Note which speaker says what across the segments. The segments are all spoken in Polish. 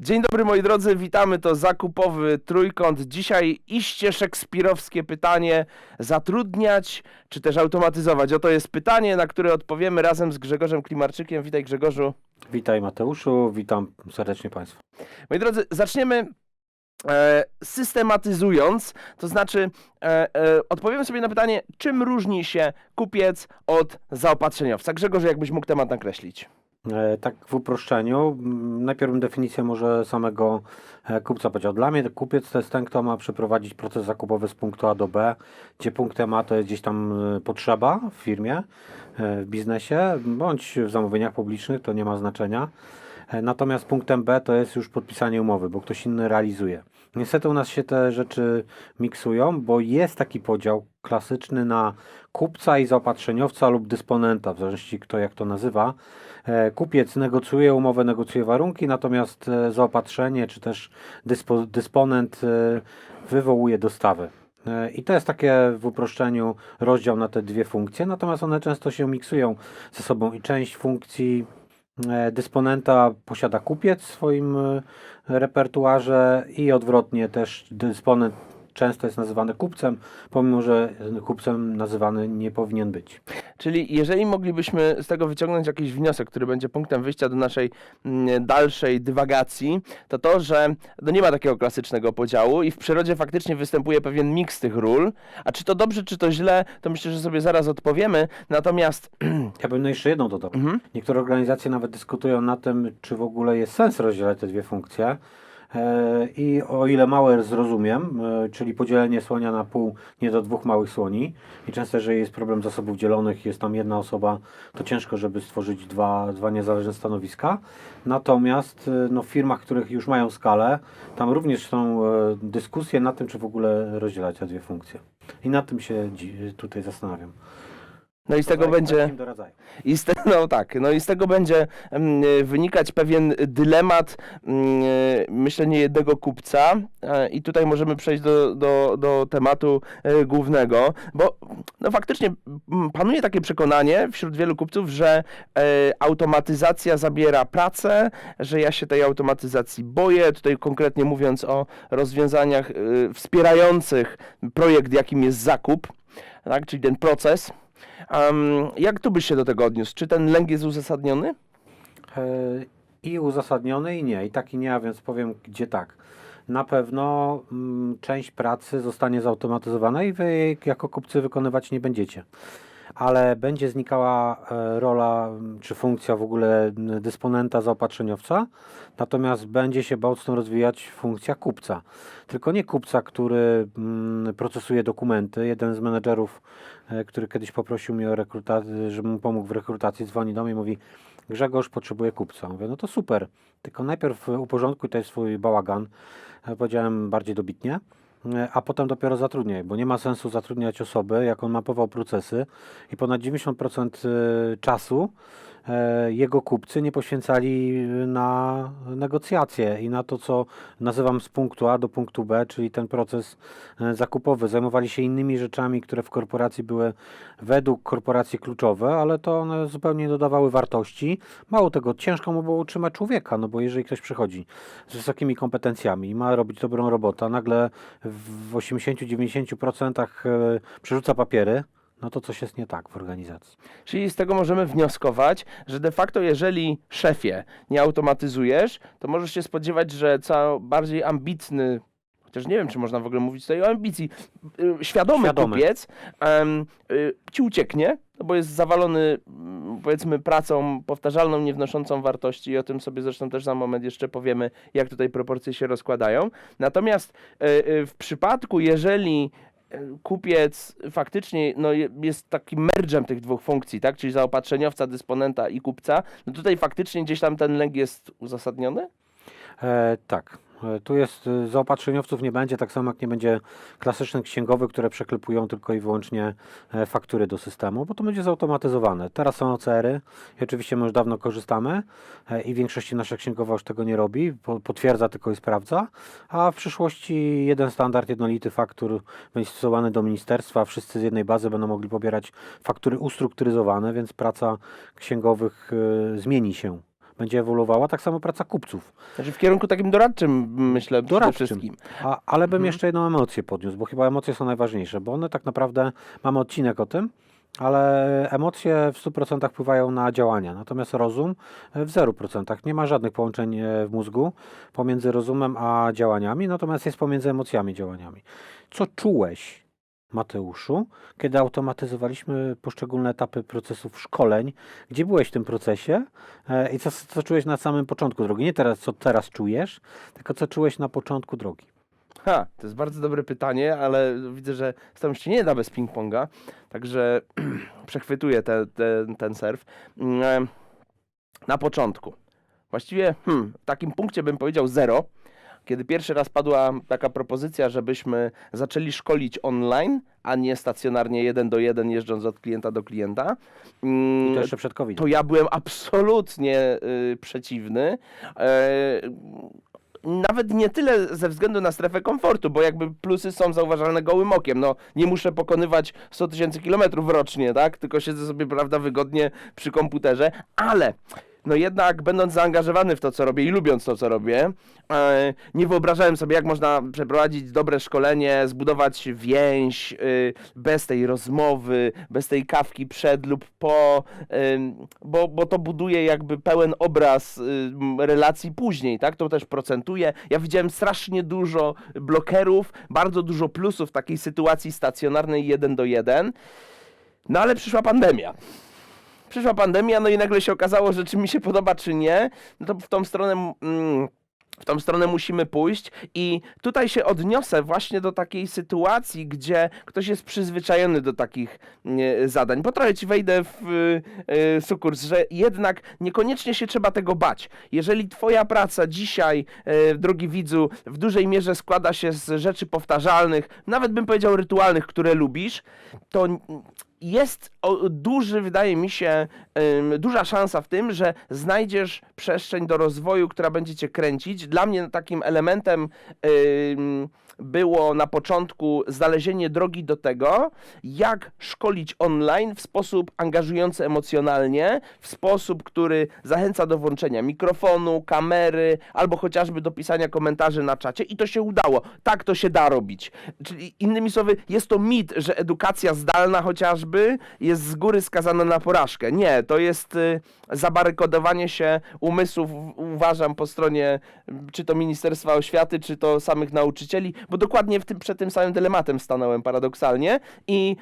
Speaker 1: Dzień dobry moi drodzy, witamy, to zakupowy trójkąt. Dzisiaj iście szekspirowskie pytanie, zatrudniać czy też automatyzować? Oto jest pytanie, na które odpowiemy razem z Grzegorzem Klimarczykiem. Witaj Grzegorzu.
Speaker 2: Witaj Mateuszu, witam serdecznie Państwa.
Speaker 1: Moi drodzy, zaczniemy systematyzując, to znaczy e, e, odpowiemy sobie na pytanie, czym różni się kupiec od zaopatrzeniowca. Grzegorz, jakbyś mógł temat nakreślić?
Speaker 2: E, tak w uproszczeniu, mm, najpierw definicję może samego e, kupca powiedział. Dla mnie kupiec to jest ten, kto ma przeprowadzić proces zakupowy z punktu A do B, gdzie punktem A to jest gdzieś tam e, potrzeba w firmie, e, w biznesie, bądź w zamówieniach publicznych, to nie ma znaczenia. E, Natomiast punktem B to jest już podpisanie umowy, bo ktoś inny realizuje. Niestety u nas się te rzeczy miksują, bo jest taki podział klasyczny na kupca i zaopatrzeniowca lub dysponenta, w zależności kto jak to nazywa. E, Kupiec negocjuje umowę, negocjuje warunki, natomiast e, zaopatrzenie czy też dyspo, dysponent wywołuje dostawy. I to jest takie w uproszczeniu rozdział na te dwie funkcje, natomiast one często się miksują ze sobą i część funkcji dysponenta posiada kupiec w swoim e, repertuarze i odwrotnie też dysponent często jest nazywany kupcem, pomimo że kupcem nazywany nie powinien być.
Speaker 1: Czyli jeżeli moglibyśmy z tego wyciągnąć jakiś wniosek, który będzie punktem wyjścia do naszej mm, dalszej dywagacji, to to, że no nie ma takiego klasycznego podziału i w przyrodzie faktycznie występuje pewien miks tych ról. A czy to dobrze, czy to źle, to myślę, że sobie zaraz odpowiemy. Natomiast
Speaker 2: Ja bym no jeszcze jedną dodał.
Speaker 1: Mhm.
Speaker 2: Niektóre organizacje nawet dyskutują na tym, czy w ogóle jest sens rozdzielać te dwie funkcje. E, I o ile małe zrozumiem, e, czyli podzielenie słonia na pół, nie do dwóch małych słoni. I często, jeżeli jest problem zasobów dzielonych, jest tam jedna osoba, to ciężko, żeby stworzyć dwa, dwa niezależne stanowiska. Natomiast e, no, w firmach, których już mają skalę, tam również są dyskusje na tym, czy w ogóle rozdzielać te dwie funkcje. I nad tym się tutaj zastanawiam.
Speaker 1: No i z tego będzie. I z te, no tak, no i z tego będzie mm, wynikać pewien dylemat, mm, myślę, nie jednego kupca. E, I tutaj możemy przejść do, do, do tematu e, głównego, bo no faktycznie mm, panuje takie przekonanie wśród wielu kupców, że e, automatyzacja zabiera pracę, że ja się tej automatyzacji boję. Tutaj konkretnie mówiąc o rozwiązaniach wspierających projekt, jakim jest zakup, tak, czyli ten proces. Em, jak tu byś się do tego odniósł? Czy ten lęk jest uzasadniony?
Speaker 2: E, I uzasadniony, i nie. I tak, i nie, a więc powiem, gdzie tak. Na pewno mm, część pracy zostanie zautomatyzowana i wy jako kupcy wykonywać nie będziecie. Ale będzie znikała e, rola czy funkcja w ogóle dysponenta zaopatrzeniowca, natomiast będzie się mocno rozwijać funkcja kupca. Tylko nie kupca, który procesuje dokumenty. Jeden z menedżerów, e, który kiedyś poprosił mnie o rekrutację, żebym pomógł w rekrutacji, dzwoni do mnie i mówi: Grzegorz potrzebuje kupca. Mówię, no to super, tylko najpierw uporządkuj tutaj swój bałagan, powiedziałem bardziej dobitnie, a potem dopiero zatrudniaj, bo nie ma sensu zatrudniać osoby, jak on mapował procesy i ponad 90% e, czasu e, jego kupcy nie poświęcali na negocjacje i na to, co nazywam z punktu A do punktu B, czyli ten proces e, zakupowy. Zajmowali się innymi rzeczami, które w korporacji były według korporacji kluczowe, ale to one zupełnie nie dodawały wartości. Mało tego, ciężko mu było utrzymać człowieka, no bo jeżeli ktoś przychodzi z wysokimi kompetencjami i ma robić dobrą robotę, nagle w 80-90% e, przerzuca papiery, no to coś jest nie tak w organizacji.
Speaker 1: Czyli z tego możemy wnioskować, że de facto jeżeli szefie nie automatyzujesz, to możesz się spodziewać, że co bardziej ambitny, chociaż nie wiem, czy można w ogóle mówić tutaj o ambicji, y, świadomy,
Speaker 2: Świadomy.
Speaker 1: kupiec y, ci ucieknie, no bo jest zawalony mm, powiedzmy pracą powtarzalną, nie wnoszącą wartości i o tym sobie zresztą też za moment jeszcze powiemy, jak tutaj proporcje się rozkładają. Natomiast y, y, w przypadku, jeżeli kupiec faktycznie no, je- jest takim mergem tych dwóch funkcji, tak? Czyli zaopatrzeniowca, dysponenta i kupca, no tutaj faktycznie gdzieś tam ten lęk jest uzasadniony?
Speaker 2: E, tak. E, Tu jest y, zaopatrzeniowców nie będzie, tak samo jak nie będzie klasycznych księgowych, które przeklepują tylko i wyłącznie e, faktury do systemu, bo to będzie zautomatyzowane. Teraz są OCR-y i oczywiście my już dawno korzystamy e, i w większości nasza księgowa już tego nie robi, po- potwierdza tylko i sprawdza, a w przyszłości jeden standard jednolity faktur będzie stosowany do ministerstwa, wszyscy z jednej bazy będą mogli pobierać faktury ustrukturyzowane, więc praca księgowych e, zmieni się. Będzie ewoluowała, tak samo praca kupców.
Speaker 1: Znaczy w kierunku takim doradczym, myślę,
Speaker 2: Doradczym.
Speaker 1: przede wszystkim.
Speaker 2: A, ale bym
Speaker 1: Mhm.
Speaker 2: jeszcze jedną emocję podniósł, bo chyba emocje są najważniejsze, bo one tak naprawdę, mamy odcinek o tym, ale emocje w 100% wpływają na działania, natomiast rozum w 0%. Nie ma żadnych połączeń e, w mózgu pomiędzy rozumem a działaniami, natomiast jest pomiędzy emocjami i działaniami. Co czułeś, Mateuszu, kiedy automatyzowaliśmy poszczególne etapy procesów szkoleń? Gdzie byłeś w tym procesie e, i co, co czułeś na samym początku drogi? Nie teraz, co teraz czujesz, tylko co czułeś na początku drogi?
Speaker 1: Ha, to jest bardzo dobre pytanie, ale widzę, że z tym się nie da bez ping-ponga, także przechwytuję te, te, ten serw. Mm, e, Na początku, właściwie hmm, w takim punkcie bym powiedział zero, kiedy pierwszy raz padła taka propozycja, żebyśmy zaczęli szkolić online, a nie stacjonarnie jeden do jeden jeżdżąc od klienta do klienta.
Speaker 2: I
Speaker 1: mm,
Speaker 2: to jeszcze przed covid
Speaker 1: to ja byłem absolutnie y, przeciwny. E, nawet nie tyle ze względu na strefę komfortu, bo jakby plusy są zauważalne gołym okiem. No, nie muszę pokonywać 100 tysięcy kilometrów rocznie, tak? Tylko siedzę sobie, prawda, wygodnie przy komputerze, ale no jednak będąc zaangażowany w to, co robię i lubiąc to, co robię, e, nie wyobrażałem sobie, jak można przeprowadzić dobre szkolenie, zbudować więź y, bez tej rozmowy, bez tej kawki przed lub po, bo, bo to buduje jakby pełen obraz ym, relacji później, tak? To też procentuje. Ja widziałem strasznie dużo blokerów, bardzo dużo plusów takiej sytuacji stacjonarnej jeden do jeden. No ale przyszła pandemia. Przyszła pandemia, no i nagle się okazało, że czy mi się podoba, czy nie, no to w tą stronę. Mm, w tą stronę musimy pójść i tutaj się odniosę właśnie do takiej sytuacji, gdzie ktoś jest przyzwyczajony do takich e, zadań. Bo trochę ci wejdę w e, sukurs, że jednak niekoniecznie się trzeba tego bać. Jeżeli twoja praca dzisiaj, e, drogi widzu, w dużej mierze składa się z rzeczy powtarzalnych, nawet bym powiedział rytualnych, które lubisz, to jest duży, wydaje mi się, duża szansa w tym, że znajdziesz przestrzeń do rozwoju, która będzie cię kręcić. Dla mnie takim elementem było na początku znalezienie drogi do tego, jak szkolić online w sposób angażujący emocjonalnie, w sposób, który zachęca do włączenia mikrofonu, kamery, albo chociażby do pisania komentarzy na czacie i to się udało. Tak to się da robić. Czyli innymi słowy, jest to mit, że edukacja zdalna chociażby jest z góry skazana na porażkę. Nie, to jest y, zabarykodowanie się umysłów, uważam, po stronie czy to Ministerstwa Oświaty, czy to samych nauczycieli, bo dokładnie w tym, przed tym samym dylematem stanąłem paradoksalnie i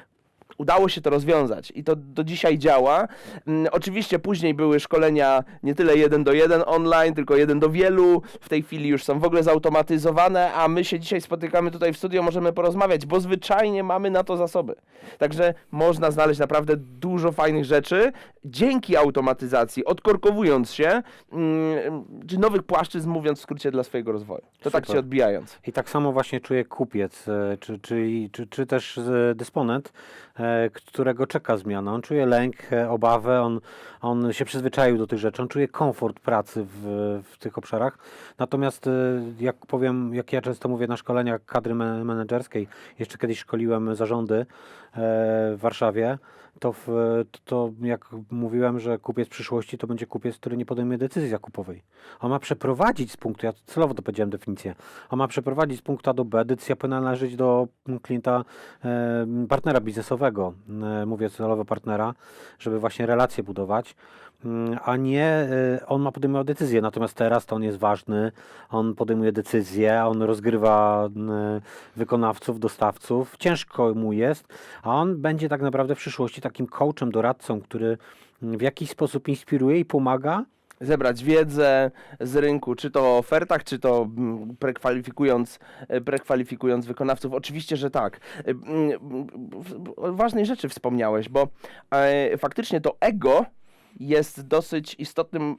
Speaker 1: Udało się to rozwiązać i to do dzisiaj działa. Mm, oczywiście później były szkolenia nie tyle jeden do jeden online, tylko jeden do wielu. W tej chwili już są w ogóle zautomatyzowane, a my się dzisiaj spotykamy tutaj w studio, możemy porozmawiać, bo zwyczajnie mamy na to zasoby. Także można znaleźć naprawdę dużo fajnych rzeczy dzięki automatyzacji, odkorkowując się, mm, czy nowych płaszczyzn, mówiąc w skrócie, dla swojego rozwoju. To tak
Speaker 2: Super.
Speaker 1: się odbijając.
Speaker 2: I tak samo właśnie czuje kupiec, e, czy, czy, czy, czy też e, dysponent, którego czeka zmiana. On czuje lęk, e, obawę, on, on się przyzwyczaił do tych rzeczy, on czuje komfort pracy w, w tych obszarach. Natomiast, e, jak powiem, jak ja często mówię na szkoleniach kadry me- menedżerskiej, jeszcze kiedyś szkoliłem zarządy e, w Warszawie, to, w, to jak mówiłem, że kupiec przyszłości to będzie kupiec, który nie podejmie decyzji zakupowej. On ma przeprowadzić z punktu, ja celowo to powiedziałem definicję, on ma przeprowadzić z punktu A do B, decyzja powinna należeć do mm, klienta, e, partnera biznesowego, e, mówię celowo partnera, żeby właśnie relacje budować, a nie e, on ma podejmować decyzję, natomiast teraz to on jest ważny, on podejmuje decyzje, on rozgrywa mm, wykonawców, dostawców, ciężko mu jest, a on będzie tak naprawdę w przyszłości takim coachem, doradcą, który mm, w jakiś sposób inspiruje i pomaga
Speaker 1: zebrać wiedzę z rynku, czy to o ofertach, czy to mm, prekwalifikując, e, prekwalifikując wykonawców. Oczywiście, że tak. Mm, O ważnej rzeczy wspomniałeś, bo e, faktycznie to ego jest dosyć istotnym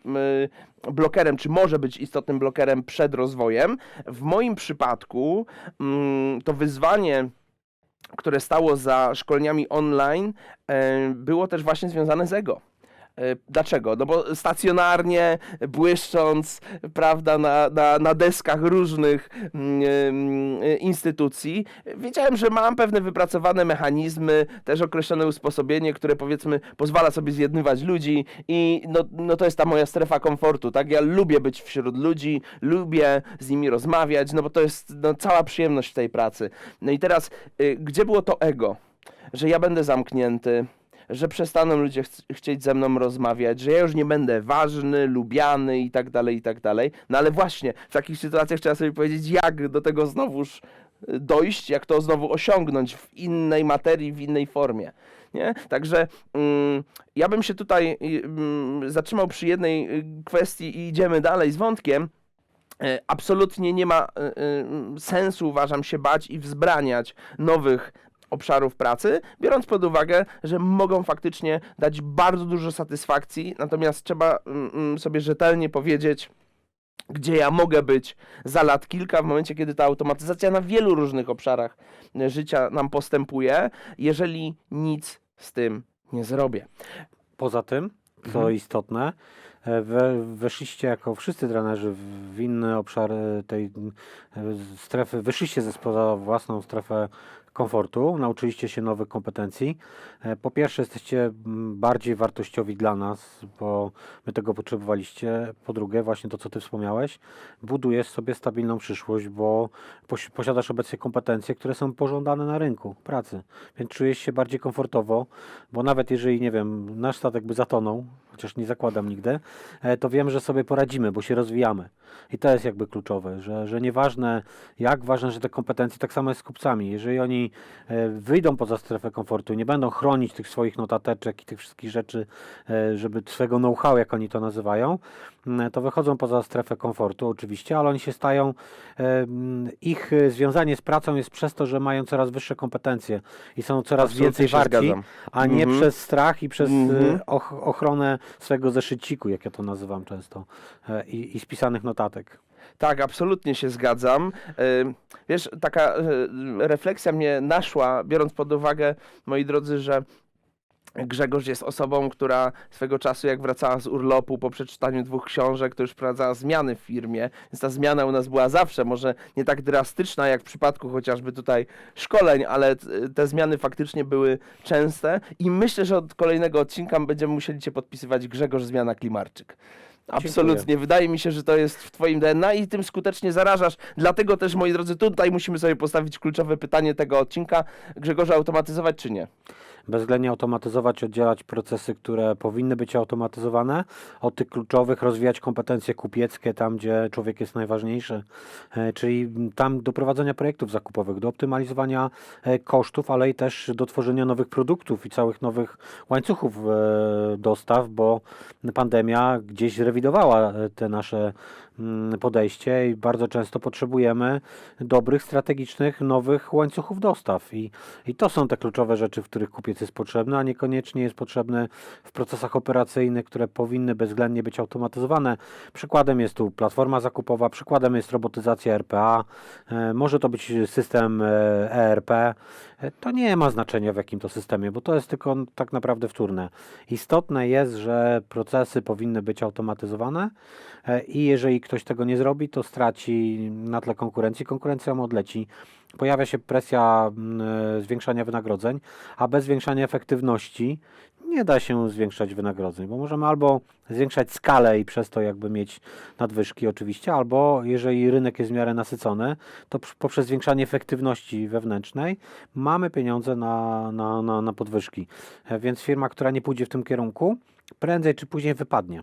Speaker 1: y, blokerem, czy może być istotnym blokerem przed rozwojem. W moim przypadku mm, to wyzwanie które stało za szkoleniami online, e, było też właśnie związane z ego. E, Dlaczego? No bo stacjonarnie, błyszcząc, prawda, na, na, na deskach różnych e, instytucji, wiedziałem, że mam pewne wypracowane mechanizmy, też określone usposobienie, które powiedzmy pozwala sobie zjednywać ludzi i no, no to jest ta moja strefa komfortu, tak? Ja lubię być wśród ludzi, lubię z nimi rozmawiać, no bo to jest no, cała przyjemność tej pracy. No i teraz, y, gdzie było to ego? Że ja będę zamknięty, że przestaną ludzie ch- chcieć ze mną rozmawiać, że ja już nie będę ważny, lubiany i tak dalej, i tak dalej. No ale właśnie, w takich sytuacjach trzeba sobie powiedzieć, jak do tego znowuż y, dojść, jak to znowu osiągnąć w innej materii, w innej formie. Nie? Także mm, ja bym się tutaj y, mm, zatrzymał przy jednej y, kwestii i idziemy dalej z wątkiem. Absolutnie nie ma sensu, uważam się, bać i wzbraniać nowych obszarów pracy, biorąc pod uwagę, że mogą faktycznie dać bardzo dużo satysfakcji, natomiast trzeba mm, mm, sobie rzetelnie powiedzieć, gdzie ja mogę być za lat kilka, w momencie, kiedy ta automatyzacja na wielu różnych obszarach e, życia nam postępuje, jeżeli nic z tym nie zrobię.
Speaker 2: Poza tym, co
Speaker 1: Mhm.
Speaker 2: istotne, e, we, weszliście jako wszyscy trenerzy w, inny obszar e, tej strefy, wyszliście ze spoza własną strefę komfortu, nauczyliście się nowych kompetencji. E, Po pierwsze, jesteście mm, bardziej wartościowi dla nas, bo my tego potrzebowaliście. Po drugie, właśnie to, co Ty wspomniałeś, budujesz sobie stabilną przyszłość, bo posi- posiadasz obecnie kompetencje, które są pożądane na rynku pracy, więc czujesz się bardziej komfortowo, bo nawet jeżeli, nie wiem, nasz statek by zatonął, chociaż nie zakładam nigdy, e, to wiem, że sobie poradzimy, bo się rozwijamy. I to jest jakby kluczowe, że, że nieważne jak, ważne, że te kompetencje tak samo jest z kupcami. Jeżeli oni e, wyjdą poza strefę komfortu, nie będą chronić tych swoich notateczek i tych wszystkich rzeczy, e, żeby swego know-how, jak oni to nazywają, to wychodzą poza strefę komfortu oczywiście, ale oni się stają, e, ich e, związanie z pracą jest przez to, że mają coraz wyższe kompetencje i są coraz
Speaker 1: Absolutnie
Speaker 2: więcej warci,
Speaker 1: zgadzam.
Speaker 2: a nie
Speaker 1: Mhm.
Speaker 2: przez strach i przez
Speaker 1: Mhm.
Speaker 2: e, och, ochronę swego zeszyciku, jak ja to nazywam często, e, i, i spisanych notatek.
Speaker 1: Tak, absolutnie się zgadzam. Wiesz, taka refleksja mnie naszła, biorąc pod uwagę, moi drodzy, że Grzegorz jest osobą, która swego czasu, jak wracała z urlopu po przeczytaniu dwóch książek, to już wprowadzała zmiany w firmie, więc ta zmiana u nas była zawsze, może nie tak drastyczna jak w przypadku chociażby tutaj szkoleń, ale te zmiany faktycznie były częste i myślę, że od kolejnego odcinka będziemy musieli cię podpisywać Grzegorz Zmiana Klimarczyk. Absolutnie. Wydaje mi się, że to jest w Twoim DNA i tym skutecznie zarażasz. Dlatego też, moi drodzy, tutaj musimy sobie postawić kluczowe pytanie tego odcinka. Grzegorza, automatyzować czy nie?
Speaker 2: bezwzględnie automatyzować, oddzielać procesy, które powinny być automatyzowane, od tych kluczowych rozwijać kompetencje kupieckie tam, gdzie człowiek jest najważniejszy, e, czyli tam do prowadzenia projektów zakupowych, do optymalizowania e, kosztów, ale i też do tworzenia nowych produktów i całych nowych łańcuchów e, dostaw, bo pandemia gdzieś zrewidowała e, te nasze podejście i bardzo często potrzebujemy dobrych, strategicznych, nowych łańcuchów dostaw i i to są te kluczowe rzeczy, w których kupiec jest potrzebny, a niekoniecznie jest potrzebny w procesach operacyjnych, które powinny bezwzględnie być automatyzowane. Przykładem jest tu platforma zakupowa, przykładem jest robotyzacja RPA, e, może to być system e, ERP. E, To nie ma znaczenia w jakim to systemie, bo to jest tylko tak naprawdę wtórne. Istotne jest, że procesy powinny być automatyzowane e, i jeżeli ktoś tego nie zrobi, to straci na tle konkurencji. Konkurencja mu odleci pojawia się presja mm, e, zwiększania wynagrodzeń, a bez zwiększania efektywności nie da się zwiększać wynagrodzeń, bo możemy albo zwiększać skalę i przez to jakby mieć nadwyżki oczywiście, albo jeżeli rynek jest w miarę nasycony, to pr- poprzez zwiększanie efektywności wewnętrznej mamy pieniądze na, na, na, na podwyżki. E, Więc firma, która nie pójdzie w tym kierunku, prędzej czy później wypadnie.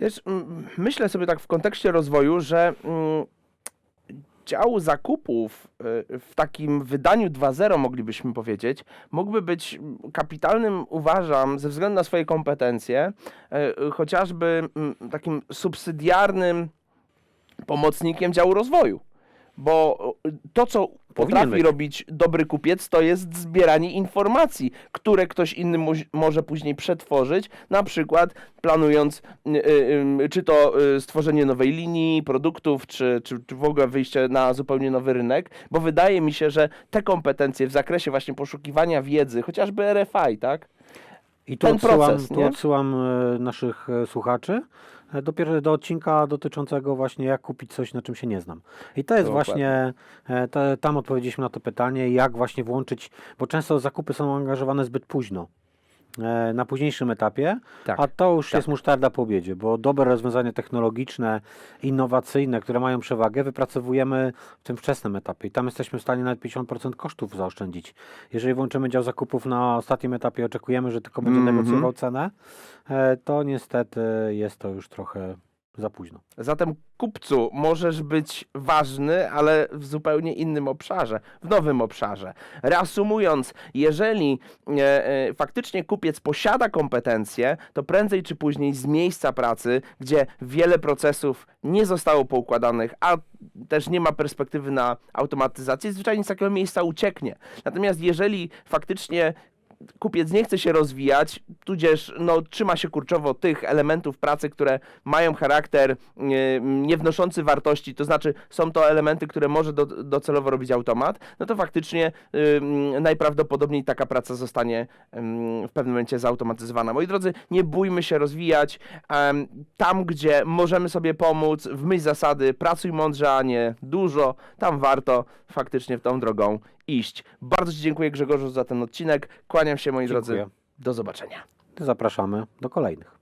Speaker 1: Wiesz, myślę sobie tak w kontekście rozwoju, że dział zakupów y, w takim wydaniu 2.0 moglibyśmy powiedzieć, mógłby być kapitalnym, uważam, ze względu na swoje kompetencje, y, chociażby takim subsydiarnym pomocnikiem działu rozwoju. Bo y, to, co potrafi
Speaker 2: być.
Speaker 1: robić dobry kupiec, to jest zbieranie informacji, które ktoś inny może później przetworzyć, na przykład planując y, y, y, czy to y, stworzenie nowej linii produktów, czy, czy, czy w ogóle wyjście na zupełnie nowy rynek, bo wydaje mi się, że te kompetencje w zakresie właśnie poszukiwania wiedzy, chociażby RFI, tak?
Speaker 2: I tu
Speaker 1: ten
Speaker 2: odsyłam,
Speaker 1: proces,
Speaker 2: tu odsyłam e, naszych e, słuchaczy dopiero do odcinka dotyczącego właśnie jak kupić coś, na czym się nie znam. I to jest
Speaker 1: Dokładnie.
Speaker 2: właśnie, e, te, tam odpowiedzieliśmy na to pytanie, jak właśnie włączyć, bo często zakupy są angażowane zbyt późno. E, Na późniejszym etapie,
Speaker 1: Tak.
Speaker 2: a to już
Speaker 1: tak.
Speaker 2: jest musztarda po obiedzie, bo dobre rozwiązania technologiczne, innowacyjne, które mają przewagę, wypracowujemy w tym wczesnym etapie i tam jesteśmy w stanie nawet 50% kosztów zaoszczędzić. Jeżeli włączymy dział zakupów na ostatnim etapie, oczekujemy, że tylko będzie
Speaker 1: Mhm.
Speaker 2: negocjował cenę, e, to niestety jest to już trochę za późno.
Speaker 1: Zatem kupcu możesz być ważny, ale w zupełnie innym obszarze, w nowym obszarze. Reasumując, jeżeli e, e, faktycznie kupiec posiada kompetencje, to prędzej czy później z miejsca pracy, gdzie wiele procesów nie zostało poukładanych, a też nie ma perspektywy na automatyzację, zwyczajnie z takiego miejsca ucieknie. Natomiast jeżeli faktycznie kupiec nie chce się rozwijać, tudzież no, trzyma się kurczowo tych elementów pracy, które mają charakter e, nie wnoszący wartości, to znaczy są to elementy, które może do, docelowo robić automat, no to faktycznie ym, najprawdopodobniej taka praca zostanie ym, w pewnym momencie zautomatyzowana. Moi drodzy, nie bójmy się rozwijać. Tam, gdzie możemy sobie pomóc, w myśl zasady pracuj mądrze, a nie dużo, tam warto faktycznie w tą drogą iść. Bardzo Ci dziękuję Grzegorzu za ten odcinek. Kłaniam się moi
Speaker 2: Dziękuję.
Speaker 1: drodzy. Do zobaczenia.
Speaker 2: Zapraszamy do kolejnych.